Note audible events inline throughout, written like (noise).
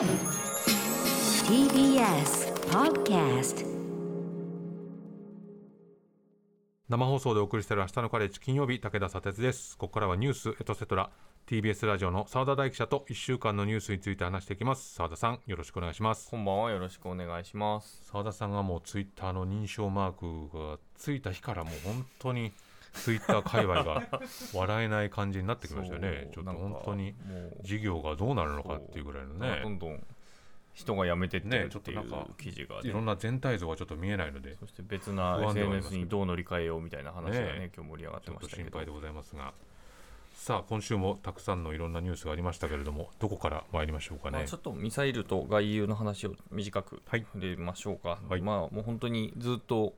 TBS Podcast 生放送でお送りしている明日のカレッジ金曜日武田砂鉄です。ここからはニュースエトセトラ。TBS ラジオの澤田大記者と1週間のニュースについて話していきます。澤田さんよろしくお願いします。こんばんはよろしくお願いします。澤田さんがもうツイッターの認証マークがついた日からもう本当にツイッター界隈が笑えない感じになってきましたよね。ちょっと本当に事業がどうなるのかっていうぐらいのね。どんどん人が辞めてってるねちょっとなんか記事が、いろんな全体像がちょっと見えないのでそして別な SNS にどう乗り換えようみたいな話がねね。今日盛り上がってましたけど。と心配でございますが。さあ今週もたくさんのいろんなニュースがありましたけれどもどこから参りましょうかね。まあ、ちょっとミサイルと外遊の話を短くはい。触れましょうか、はい。まあもう本当にずっと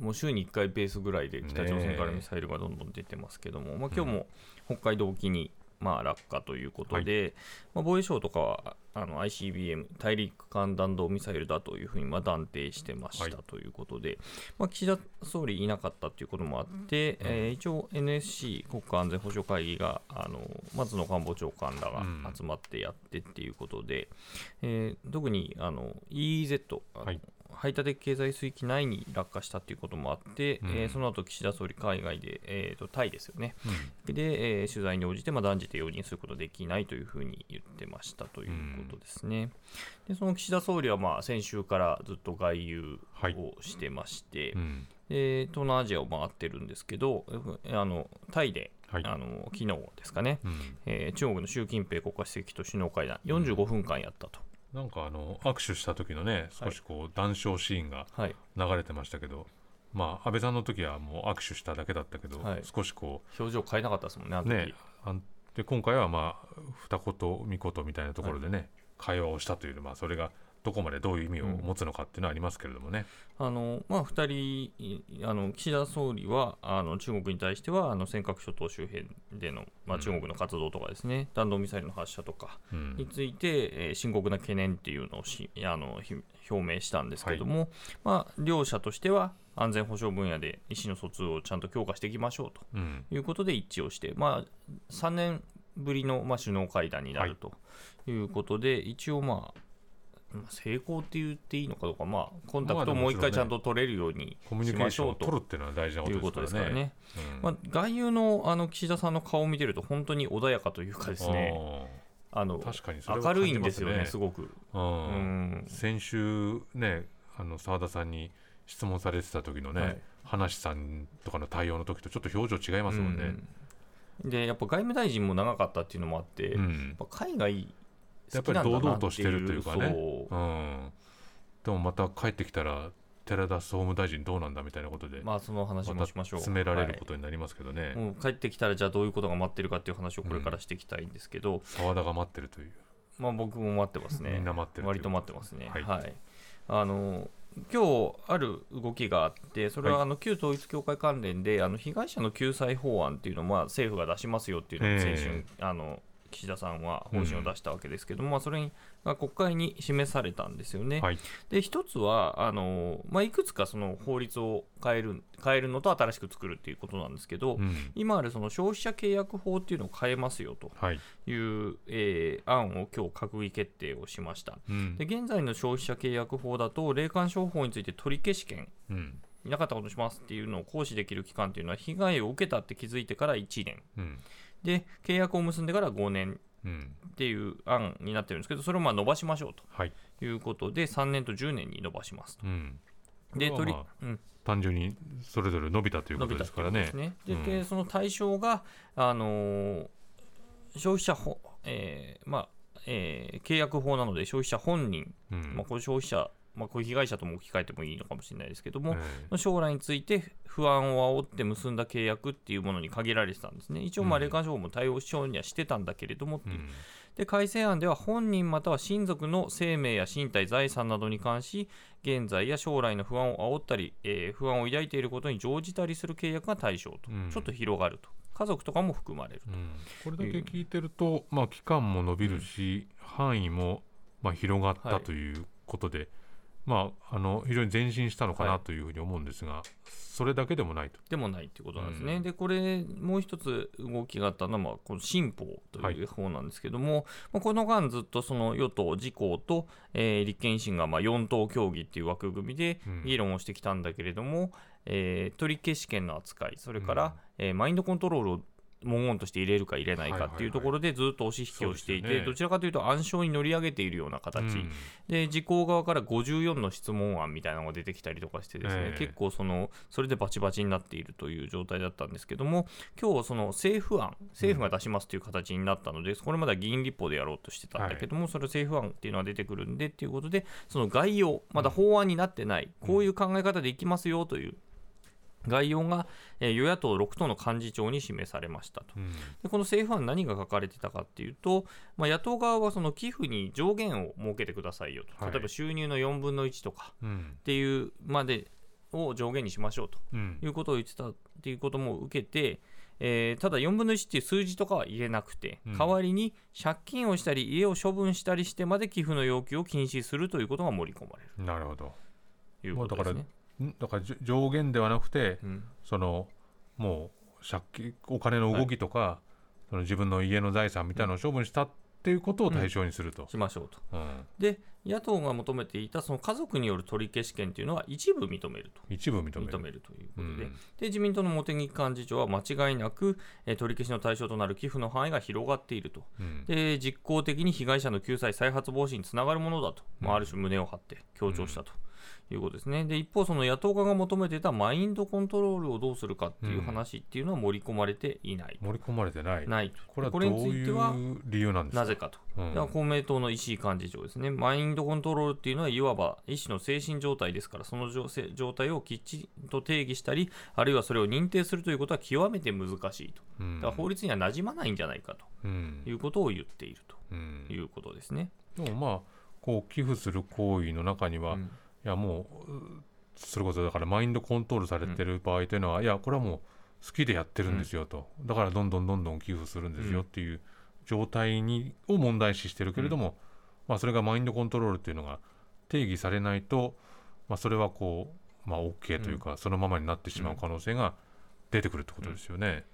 もう週に1回ペースぐらいで北朝鮮からミサイルがどんどん出てますけども、まあ、今日も北海道沖にまあ落下ということで、まあ、防衛省とかはあの ICBM・ 大陸間弾道ミサイルだというふうにまあ断定してましはい。たということで、まあ、岸田総理いなかったということもあって、えー一応 NSC 国家安全保障会議があの松野官房長官らが集まってやってっていうことで、えー特にあの EEZ、はい排他的経済水域内に落下したということもあって、えーその後岸田総理、海外で、えーとタイですよね、で、えー取材に応じて、まあ、断じて容認することできないというふうに言ってましたということですね。でその岸田総理は、まあ、先週からずっと外遊はいをしてまして、うん。で東南アジアを回ってるんですけど、えあのタイで、はい。あの昨日ですかね、うん。えー中国の習近平国家主席と首脳会談、45分間やったと。なんかあの握手した時のね少しこう談笑シーンがはい。流れてましたけど、まあ安倍さんの時はもう握手しただけだったけど、はい。少しこ表情変えなかったですもんね、あのねで今回はまあ二言三言みたいなところでね、会話をしたというまあそれがどこまでどういう意味を持つのかっていうのはありますけれどもね、あのまあ、2人い、あの岸田総理はあの中国に対してはあの尖閣諸島周辺での、まあ、中国の活動とかですね、弾道ミサイルの発射とかうん。について、えー深刻な懸念っていうのをしあのひ表明したんですけども、まあ、両者としては安全保障分野で意思の疎通をちゃんと強化していきましょうとうん。いうことで一致をして、まあ、3年ぶりの、まあ、首脳会談になるとい。うことで、一応、まあ、まあ成功って言っていいのかどうか、まあ、コンタクトをもう一回ちゃんと取れるようにコミュしニケーションをましょうと取るっていうのは大事なこととですかららね。。うんまあ、外遊のあの岸田さんの顔を見てると、本当に穏やかというかですね、あの明るいんですよね、すすごく。うんうん先週ねあの澤田さんに質問されてた時のね、はい話さんとかの対応の時とちょっと表情違いますもんね。うんで、やっぱ外務大臣も長かったっていうのもあって、うんやっぱ海外やっぱり堂々としてるというかね。そう。うん、でもまた帰ってきたら寺田総務大臣どうなんだみたいなことで、まあ、その話もましたましょう。詰められるはいことになりますけどね、もう帰ってきたらじゃあどういうことが待ってるかっていう話をこれからしていきたいんですけど、澤田が待ってるという。まあ僕も待ってますね。みんな待ってる割と待ってますね。はい。はい。あの今日ある動きがあって、それははい。あの旧統一教会関連で、あの被害者の救済法案っていうのをまあ政府が出しますよっていうのを先週、え。あの岸田さんは方針を出したわけですけども、まあ、それが国会に示されたんですよね。はい。で一つはあの、まあ、いくつかその法律を変える変えるのと新しく作るっていうことなんですけど、うん。今あるその消費者契約法っていうのを変えますよとはい。いう、えー案を今日閣議決定をしました。うん。で現在の消費者契約法だと、霊感商法について取り消し権、うん。いなかったことにしますっていうのを行使できる期間っていうのは、被害を受けたって気づいてから1年、うんで契約を結んでから5年うん。っていう案になってるんですけど、それをまあ伸ばしましょうはい。ということで、3年と10年に伸ばしますと。うん。で取りこれはまあうん、単純にそれぞれ伸びたということですからね。ね。で、うん。でその対象が、あのー消費者法、えーまあえー契約法なので消費者本人、うん。まあ、これ消費者、まあ、これ被害者とも置き換えてもいいのかもしれないですけども、え将来について不安を煽って結んだ契約っていうものに限られてたんですね。一応、霊感商法も対応しようにはしてたんだけれどもっていう、ん。で改正案では本人または親族の生命や身体、財産などに関し、現在や将来の不安を煽ったり、えー不安を抱いていることに乗じたりする契約が対象と、うん。ちょっと広がると、家族とかも含まれると。うん。これだけ聞いてると、まあ、期間も伸びるし、範囲も、まあ、広がったということで、まあ、あの非常に前進したのかはない。というふうに思うんですが、それだけでもないと。でもないっていうことなんですね。うん。で、これ、もう一つ動きがあったのは、まあ、この新法とはいいう方なんですけども、まあ、この間、ずっとその与党、自公と、えー立憲維新がまあ4党協議っていう枠組みでうん。議論をしてきたんだけれども、えー取り消し権の扱い、それから、うん。えーマインドコントロールを文言として入れるか入れないかっていうところでずっと押し引きをしていて、どちらかというと暗礁に乗り上げているような形、うん。で自公側から54の質問案みたいなのが出てきたりとかしてですね、ええ。結構そのそれでバチバチになっているという状態だったんですけども今日その政府案政府が出しますという形になったので、これまでは議員立法でやろうとしてたんだけども、それ政府案っていうのが出てくるんでっていうことでその概要まだ法案になってない、こういう考え方でいきますよという概要が、えー与野党6党の幹事長に示されましたと。うん。でこの政府案何が書かれてたかっていうと、まあ、野党側はその寄付に上限を設けてくださいよと、はい。例えば収入の4分の1とかうん。っていうまでを上限にしましょうとうん。いうことを言ってたっていうことも受けて、えーただ4分の1っていう数字とかは入れなくて、うん。代わりに借金をしたり家を処分したりしてまで寄付の要求を禁止するということが盛り込まれる。なるほど。ということですね。んだから上限ではなくて、うんそのもう借金お金の動きとか、その自分の家の財産みたいなのを処分したっていうことを対象にすると。しましょうと。うんで野党が求めていたその家族による取り消し権というのは一部認めると。一部認める。認めるということで,、うんで自民党の茂木幹事長は間違いなく、えー取り消しの対象となる寄付の範囲が広がっているとうんで実効的に被害者の救済再発防止につながるものだと、まあ、ある種胸を張って強調したと。いうことですね。で一方、その野党側が求めていたマインドコントロールをどうするかっていう話っていうのは盛り込まれていない、盛り込まれてない。ないと。これはどういてはいう理由なんですか？なぜかと、うん。公明党の石井幹事長ですね、マインドコントロールっていうのは、いわば医師の精神状態ですから、その状態をきっちりと定義したり、あるいはそれを認定するということは極めて難しいと、うん。だから法律には馴染まないんじゃないかうん。ということを言っているうんということですね。でもまあこう寄付する行為の中には、いうんやもううそれこそだからマインドコントロールされてる場合というのは、いやこれはもう好きでやってるんですよと、だからどんどんどんどん寄付するんですよっていう状態にを問題視してるけれども、まあ、それがマインドコントロールっていうのが定義されないと、まあ、それはこう、まあ、OK というか、そのままになってしまう可能性が出てくるってことですよね。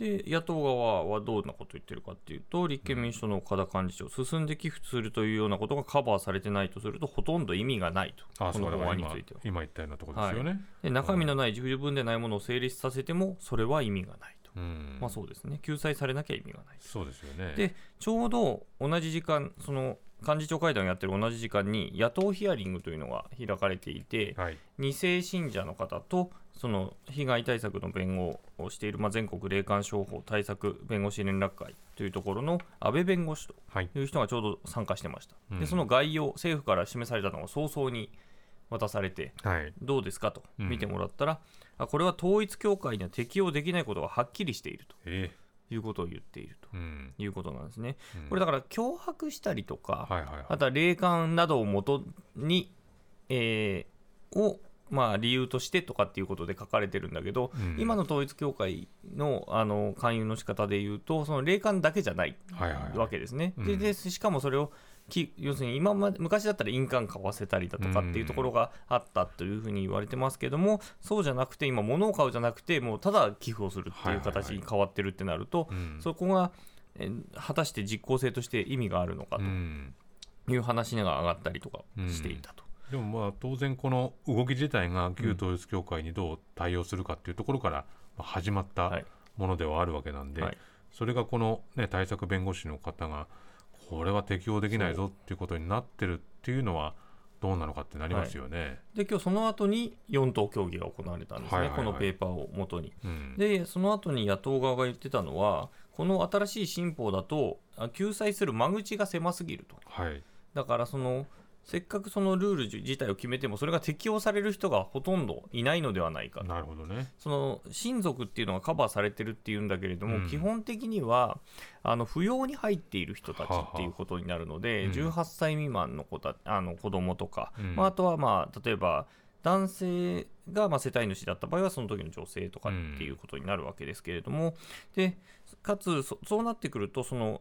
で野党側はどんなことを言ってるかっていうと、立憲民主党の岡田幹事長、進んで寄付するというようなことがカバーされてないとすると、ほとんど意味がないと、ああこの法案については。今言ったようなところですよね。で中身のない十分でないものを成立させても、それは意味がないと。うんまあそうですね、救済されなきゃ意味がない。そうですよね。で、ちょうど同じ時間、その幹事長会談をやってる同じ時間に、野党ヒアリングというのが開かれていて、はい。2世信者の方と、その被害対策の弁護をしている、まあ、全国霊感商法対策弁護士連絡会というところの安倍弁護士とはい。いう人がちょうど参加してました。うん。で、その概要、政府から示されたのが早々に渡されて、はい。どうですかとうん。見てもらったら、あこれは統一教会には適用できないことがはっきりしていると。えいうことを言っているということなんですね。うん。これだから脅迫したりとか、はいはいはい。あとは霊感などをもとに、えーを、まあ、理由としてとかっていうことで書かれてるんだけど、うん。今の統一教会のあの勧誘の仕方で言うと、その霊感だけじゃないはいはいはい。わけですね。うん。ででしかもそれをき要するに今まで昔だったら印鑑買わせたりだとかっていうところがあったというふうに言われてますけども、そうじゃなくて今物を買うじゃなくてもうただ寄付をするっていう形に変わってるってなると、うん。そこがえー果たして実効性として意味があるのかうん。という話が上がったりとかしていたと。でもまあ当然この動き自体が旧統一教会にどう対応するかっていうところからまあ始まったはい。ものではあるわけなんで、はい。それがこの、ね、対策弁護士の方がこれは適用できないぞっていうことになってるっていうのはどうなのかってなりますよね。で今日その後に4党協議が行われたんですね、はいはいはいこのペーパーをもとに。うんで、その後に野党側が言ってたのは、この新しい新法だと、あ救済する間口が狭すぎると。はいだからそのせっかくそのルール自体を決めてもそれが適用される人がほとんどいないのではないかと。なるほどね。その親族っていうのがカバーされてるっていうんだけれども、うん。基本的にはあの扶養に入っている人たちっていうことになるので、うん。18歳未満の子たあの子供とか、うん。まあ、あとはまあ例えば男性がまあ世帯主だった場合はその時の女性とかっていうことになるわけですけれども、でかつそそうなってくるとその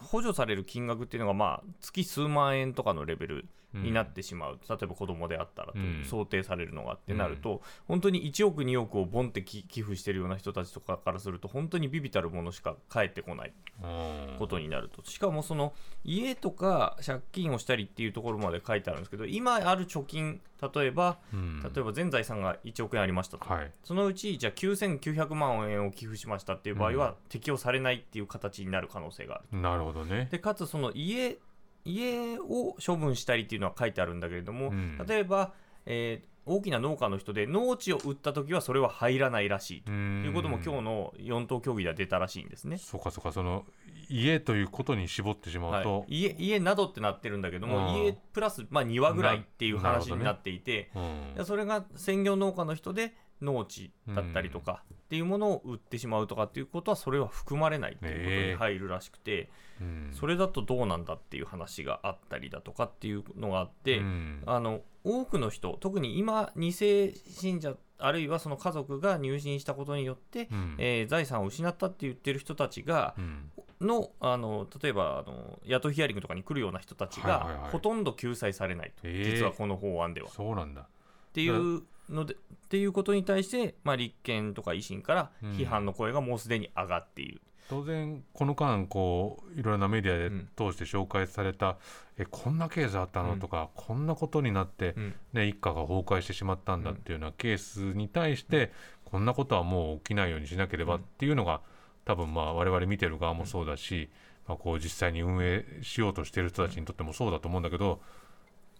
補助される金額っていうのが、まあ、月数万円とかのレベルになってしまう、例えば子供であったらとうん。想定されるのがってなると、本当に1億、2億をボンってき寄付してるような人たちとかからすると、本当にビビたるものしか返ってこないうん。ことになると、しかもその家とか借金をしたりっていうところまで書いてあるんですけど、今ある貯金、例えば、うん。例えば全財産が1億円ありましたと。はい。そのうち、じゃあ9900万円を寄付しましたっていう場合は、適用されないっていう形になる可能性がある。なるほどね。で、かつその家、家を処分したりっていうのは書いてあるんだけれども、うん。例えば、えー大きな農家の人で農地を売ったときはそれは入らないらしいと。ということも今日の4党協議では出たらしいんですね。そうかそうかその家ということに絞ってしまうと、はい、家家などってなってるんだけども、うん。家プラス、まあ、庭ぐらいっていう話になっていて、うん。でそれが専業農家の人で農地だったりとかっていうものを売ってしまうとかっていうことはそれは含まれないっていうことに入るらしくて、うん。それだとどうなんだっていう話があったりだとかっていうのがあって、うん。あの多くの人特に今2世信者あるいはその家族が入信したことによって、うん。えー財産を失ったって言ってる人たちがうん。のあの例えばあの野党ヒアリングとかに来るような人たちが、ほとんど救済されないと、実はこの法案では。っそうなんだ。ていうのでっていうことに対して、まあ、立憲とか維新から批判の声がもうすでに上がっている。当然この間こういろいろなメディアでうん。通して紹介された、えこんなケースあったの、うん。とかこんなことになって、うん。ね、一家が崩壊してしまったんだっていうようなケースに対して、こんなことはもう起きないようにしなければっていうのが、多分まあ我々見てる側もそうだし、まあ、こう実際に運営しようとしている人たちにとってもそうだと思うんだけど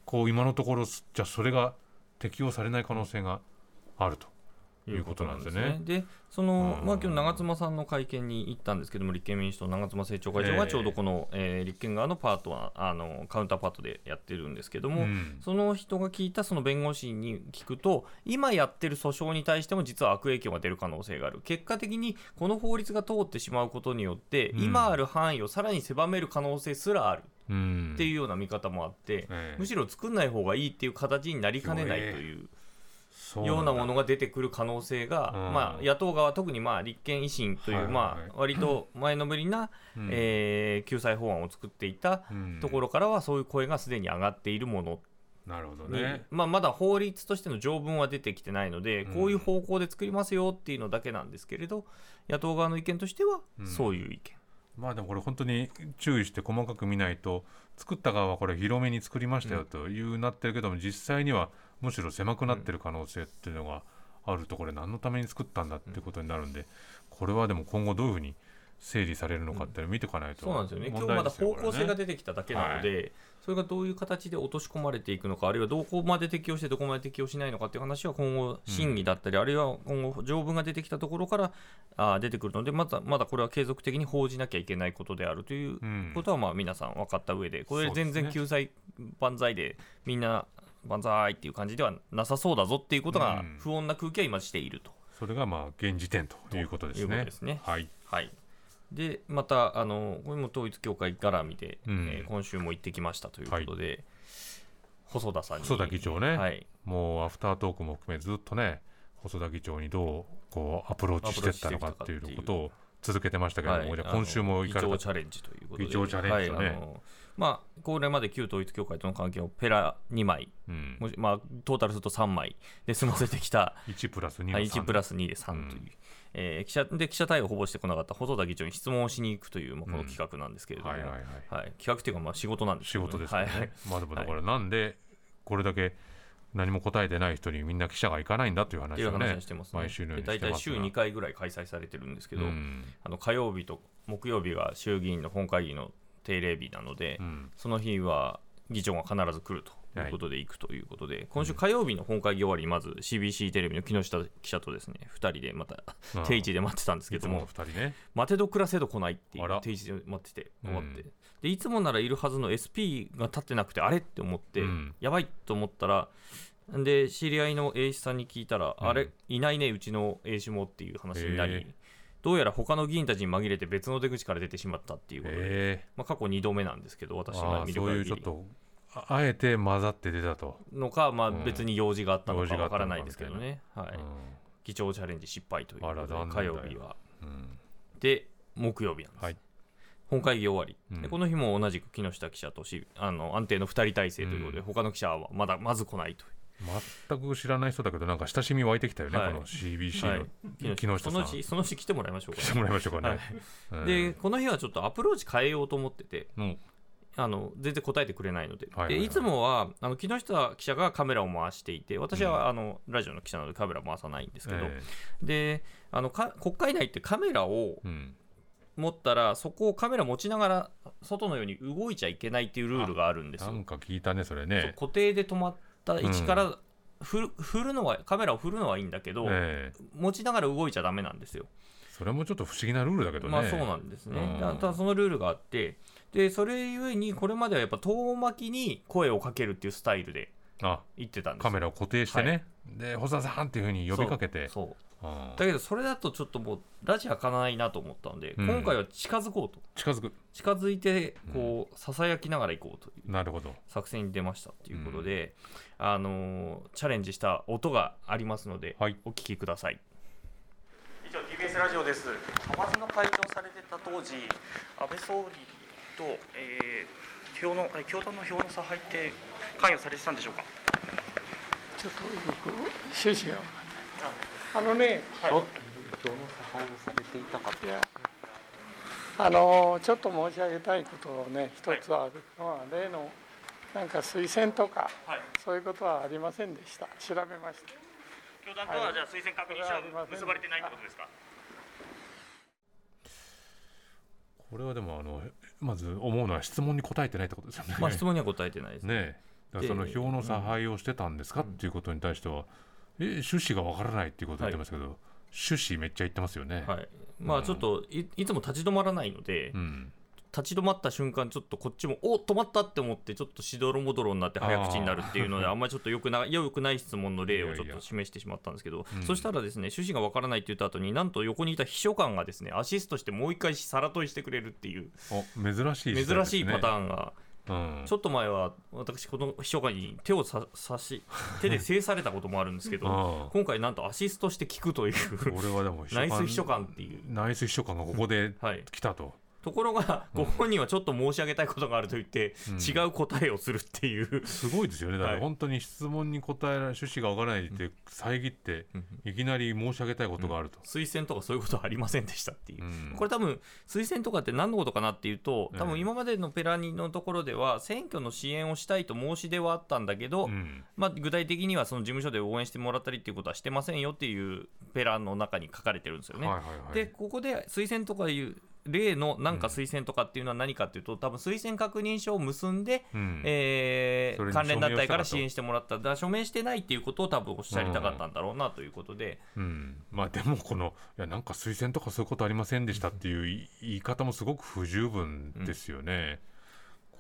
こう今のところじゃあそれが適用されない可能性があるということなんですよね。でその、うん。まあ、今日長妻さんの会見に行ったんですけども、立憲民主党、長妻政調会長ええ。がちょうどこの、えー立憲側のパートはあのカウンターパートでやってるんですけども、うん。その人が聞いたその弁護士に聞くと、今やってる訴訟に対しても実は悪影響が出る可能性がある、結果的にこの法律が通ってしまうことによって、うん。今ある範囲をさらに狭める可能性すらある。うんっていうような見方もあって、ええ。むしろ作んない方がいいっていう形になりかねないという。ようなものがが出てくる可能性が、うん。まあ、野党側、特にまあ立憲維新という、はいはいはい。まあ、割と前のめりな、うん。えー救済法案を作っていたうん。ところからは、そういう声がすでに上がっているもの。なるほどに、ね。まあ、まだ法律としての条文は出てきてないので、うん。こういう方向で作りますよっていうのだけなんですけれど、野党側の意見としては、うん。そういう意見。まあでもこれ本当に注意して細かく見ないと作った側はこれ広めに作りましたよというなってるけども実際にはむしろ狭くなってる可能性っていうのがあるとこれ何のために作ったんだっていうことになるんでこれはでも今後どういうふうに整理されるのかって見ていかないとそうなんですよね、今問日まだ方向性が出てきただけなので、それがどういう形で落とし込まれていくのか、あるいはどこまで適用して、どこまで適用しないのかっていう話は今後、審議だったり、あるいは今後、条文が出てきたところからあー出てくるので、まだまだこれは継続的に報じなきゃいけないことであるといううん。ことは、まあ皆さん分かった上で、これ、全然救済万歳で、みんな万歳っていう感じではなさそうだぞっていうことがうん、不穏な空気は今していると。それがまあ現時点ということですということねですね。はい。はい、でまたあのこれも統一教会絡みで、うん。えー今週も行ってきましたということで、細田さんに。細田議長ね。はい、もうアフタートークも含めずっとね細田議長にどうこうアプローチしていったのかっていうことを続けてましたけれども、はい。じゃあ今週も行かれた議長チャレンジということで。議長チャレンジとねまあ、これまで旧統一教会との関係をペラ2枚。うん。もし、まあ、トータルすると3枚。で済ませてきた。1プラス2のはい3 1プラス2で3という、えー記者で記者対応をほぼしてこなかった細田議長に質問をしに行くという、まあ、この企画なんですけれども、企画というかまあ仕事なんです仕けどね。事ですはいはい。まあでもだからなんでこれだけ何も答えてない人にみんな記者が行かないんだという話をねしてますね。毎週のようにで大体週してますが。2回ぐらい開催されてるんですけど、うん。あの火曜日と木曜日が衆議院の本会議の定例日なので、うん。その日は議長が必ず来るということで行くということで、今週火曜日の本会議終わりにまず CBC テレビの木下記者とですね。2人でまた定位置で待ってたんですけども2人ね。待てど暮らせど来ないっていう定位置で待ってて終わって、うんでいつもならいるはずの SP が立ってなくてあれって思って、うん。やばいと思ったらで知り合いの英師さんに聞いたら、うん。あれいないねうちの英師もっていう話になりどうやら他の議員たちに紛れて別の出口から出てしまったっていうことで、え。まあ、過去2度目なんですけど私がああそういう見る限りちょっとああえて混ざって出たと、のか、まあ、うん別に用事があったのかかわからないですけどね、はい。うん議長チャレンジ失敗ということで火曜日は。うんで木曜日なんです、はい。本会議終わり、この日も同じく木下記者としあの安定の2人体制ということで、うん。他の記者はまだまず来ないという。全く知らない人だけどなんか親しみ湧いてきたよね、はい。この CBC はのい。木下さん。そのうちそのうち来てもらいましょうか来てもらいましょうかね、はい。うん。でこの日はちょっとアプローチ変えようと思っててうん。あの全然答えてくれないので,、はいはいはい。でいつもはあの木下記者がカメラを回していて私は、あのラジオの記者なのでカメラ回さないんですけど、えであのか国会内ってカメラをえうん。持ったらそこをカメラ持ちながら外のように動いちゃいけないっていうルールがあるんですよ。なんか聞いたねそれね。固定で止まった位置から振る,、振るのはカメラを振るのはいいんだけど、ええ。持ちながら動いちゃダメなんですよ。それもちょっと不思議なルールだけどね。まあそうなんですね、うん。だただそのルールがあってでそれゆえにこれまではやっぱ遠巻きに声をかけるっていうスタイルであ。言ってたんですよ。カメラを固定してね、で細田さんっていうふうに呼びかけて。そうだけどそれだとちょっともうラジ開かないなと思ったので、うん。今回は近づこうと。近づく。近づいてこうささやきながら行こうというなるほど。作戦に出ましたっていうことで、あのーチャレンジした音がありますので、はい。お聞きください。以上 TBS ラジオです。派閥の会長されてた当時安倍総理と、えー、票の教団の票の差配って関与されてたんでしょうか？ちょっとよく趣旨が分かんない。あのね、い。やあのちょっと申し上げたいことをね、一つあるのは、例のなんか推薦とか、はい。そういうことはありませんでした。調べました。教団とはじゃあ推薦確認書は結ばれてないってことですか？これはでもあのまず思うのは質問に答えてないってことですよね。まあ質問には答えてないですね。ねその票の差配をしてたんですか、っていうことに対しては、え趣旨がわからないっていうことを言ってますけど、趣旨めっちゃ言ってますよね。はい。まあちょっといいつも立ち止まらないので、うん、立ち止まった瞬間ちょっとこっちもお止まったって思ってちょっとしどろもどろになって早口になるっていうので (laughs) あんまりちょっとよくなよくない質問の例をちょっと示してしまったんですけどうん。そしたらですね趣旨がわからないって言った後になんと横にいた秘書官がですねアシストしてもう一回さら問いしてくれるっていうお珍しい、珍しいパターーンがン、うん、ちょっと前は私この秘書官に手をさ差し (laughs) 手で制されたこともあるんですけどあ今回なんとアシストして聞くという俺はでもナイス秘書官っていう。ナイス秘書官がここではい。来たと、ところがご本人はちょっと申し上げたいことがあると言ってうん。違う答えをするっていう。すごいですよね。だかはい。ら本当に質問に答えられ趣旨がわからないって遮っていきなり申し上げたいことがあると、推薦とかそういうことはありませんでしたっていう、うん。これ多分推薦とかって何のことかなっていうと多ええ分今までのペラニのところでは選挙の支援をしたいと申し出はあったんだけど、うん。まあ、具体的にはその事務所で応援してもらったりっていうことはしてませんよっていうペラの中に書かれてるんですよね。はいはいはい。でここで推薦とかいう例のなんか推薦とかっていうのは何かっていうと多分推薦確認書を結んで、うん。えー関連団体から支援してもらった。だ署名してないっていうことを多分おっしゃりたかったんだろうなということで、うん、まあでもこのいやなんか推薦とかそういうことありませんでしたっていう言い言い方もすごく不十分ですよね。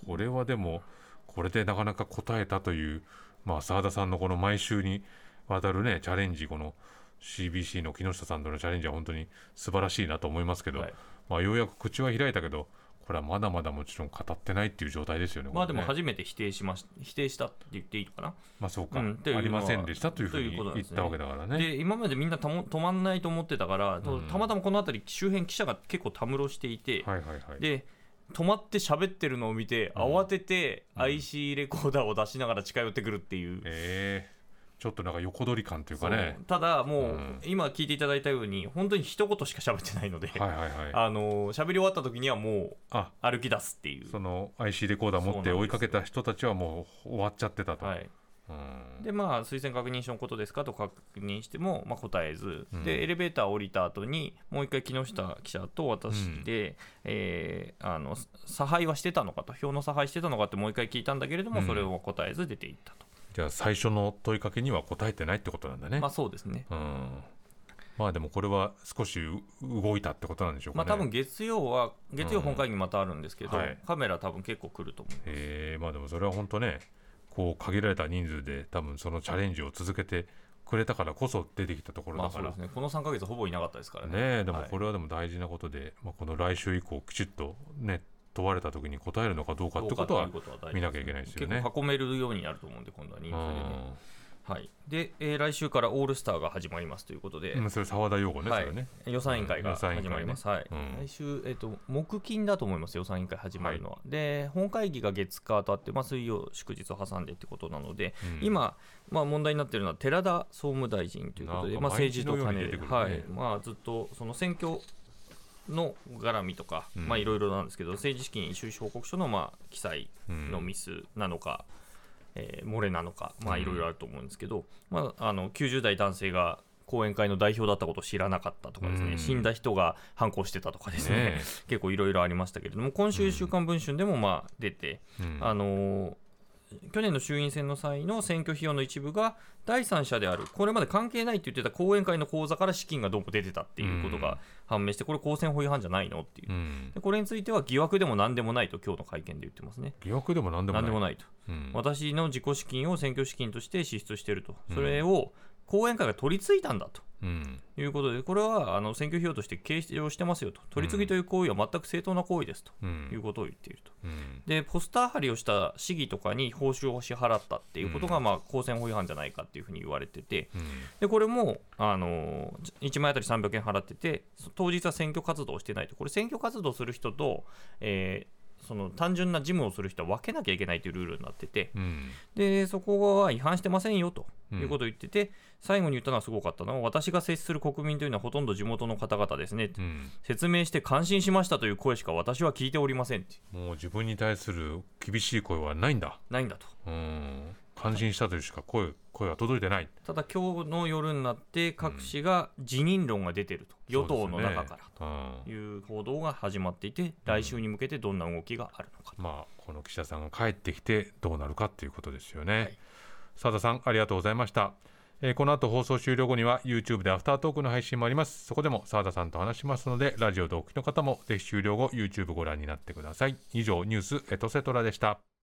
これはでもこれでなかなか答えたというまあ澤田さんのこの毎週にわたるねチャレンジこの CBC の木下さんとのチャレンジは本当に素晴らしいなと思いますけど、はいまあようやく口は開いたけどこれはまだまだもちろん語ってないっていう状態ですよね。まあでも初めて否定しまし否定したって言っていいのかな？まあそうか、うんありませんでしたというふうに言ったわけだからね。で今までみんなたも止まんないと思ってたから、とうんたまたまこの辺り周辺記者が結構たむろしていて、はいはいはい。で止まって喋ってるのを見て、うん慌ててうん IC レコーダーを出しながら近寄ってくるっていう。えーちょっとなんか横取り感というかね。ただもう、うん。今聞いていただいたように本当に一言しか喋ってないので、はいはいはい。(laughs) あの喋り終わった時にはもうあ。歩き出すっていう。その IC レコーダー持って追いかけた人たちはもう終わっちゃってたと。はい、うん。でまあ推薦確認書のことですかと確認しても、まあ、答えず、うん。でエレベーター降りた後にもう一回木下記者と私で、えーあの差配はしてたのかと票の差配してたのかってもう一回聞いたんだけれども、うん。それを答えず出ていったと、じゃあ最初の問いかけには答えてないってことなんだね。まあそうですね。うん。まあでもこれは少しう動いたってことなんでしょうかね。まあ多分月曜は月曜本会議またあるんですけど、うん。はい。カメラ多分結構来ると思うえーまあでもそれは本当ねこう限られた人数で多分そのチャレンジを続けてくれたからこそ出てきたところまだから、あそうですね。この3か月ほぼいなかったですからね。ねえでもはい。これはでも大事なことで、まあ、この来週以降きちっとね問われた時に答えるのかどうかってことは見なきゃいけないですよね。結構囲めるようになると思うんで今度は人数でね、はい、で、えー来週からオールスターが始まりますということで、うん、それ澤田陽子ね、はい。ね。予算委員会が始まります。はい。うん。来週、えっと木金だと思います、予算委員会始まるのは。で、本会議が月火とあって、まあ、水曜、祝日を挟んでってことなので、うん。今、まあ、問題になっているのは寺田総務大臣ということで、まあ、政治と金で、ように出てくるね。はい。まあ、ずっとその選挙の絡みとか、うん。まあいろいろなんですけど、政治資金収支報告書のまあ記載うん。のミスなのか、えー漏れなのか、まあうん。いろいろあると思うんですけど、まあ、あの90代男性が講演会の代表だったことを知らなかったとかですね、うん。死んだ人が反抗してたとかですね、ね (laughs) 結構いろいろありましたけれども、今週、週刊文春でもまあ出て、うん。あのー去年の衆院選の際の選挙費用の一部が第三者である、これまで関係ないって言ってた講演会の口座から資金がどうも出てたっていうことが判明して、これ、公選法違反じゃないのっていう、うん。でこれについては疑惑でもなんでもないと、今日の会見で言ってますね。疑惑でも何でもなんでもないと、うん。私の自己資金を選挙資金として支出していると、それを後援会が取り付いたんだと。うん。いうことで、これはあの選挙費用として計上してますよと、取り次ぎという行為は全く正当な行為ですと。うん。いうことを言っていると。うん。で、ポスター貼りをした市議とかに報酬を支払ったっていうことが、うん。まあ、公選法違反じゃないかっていうふうに言われてて、うん。でこれも、あの1枚あたり300円払ってて、そ当日は選挙活動をしてないと、これ、選挙活動する人と、えーその単純な事務をする人は分けなきゃいけないというルールになってて、うん。でそこは違反してませんよとうん。いうことを言ってて、最後に言ったのはすごかったのは、私が接する国民というのはほとんど地元の方々ですね、うん。説明して感心しましたという声しか私は聞いておりませんもう自分に対する厳しい声はないんだ。ないんだと。うん感心したというしか声声は届いてない。ただ今日の夜になって各紙が辞任論が出てると、与党の中かららという報道が始まっていて、来週に向けてどんな動きがあるのか。まあこの記者さんが帰ってきてどうなるかっていうことですよね。はい澤田さんありがとうございました。えーこの後放送終了後には YouTube でアフタートークの配信もあります。そこでも澤田さんと話しますので、ラジオでお聞きの方もぜひ終了後 YouTube ご覧になってください。以上ニュースエトセトラでした。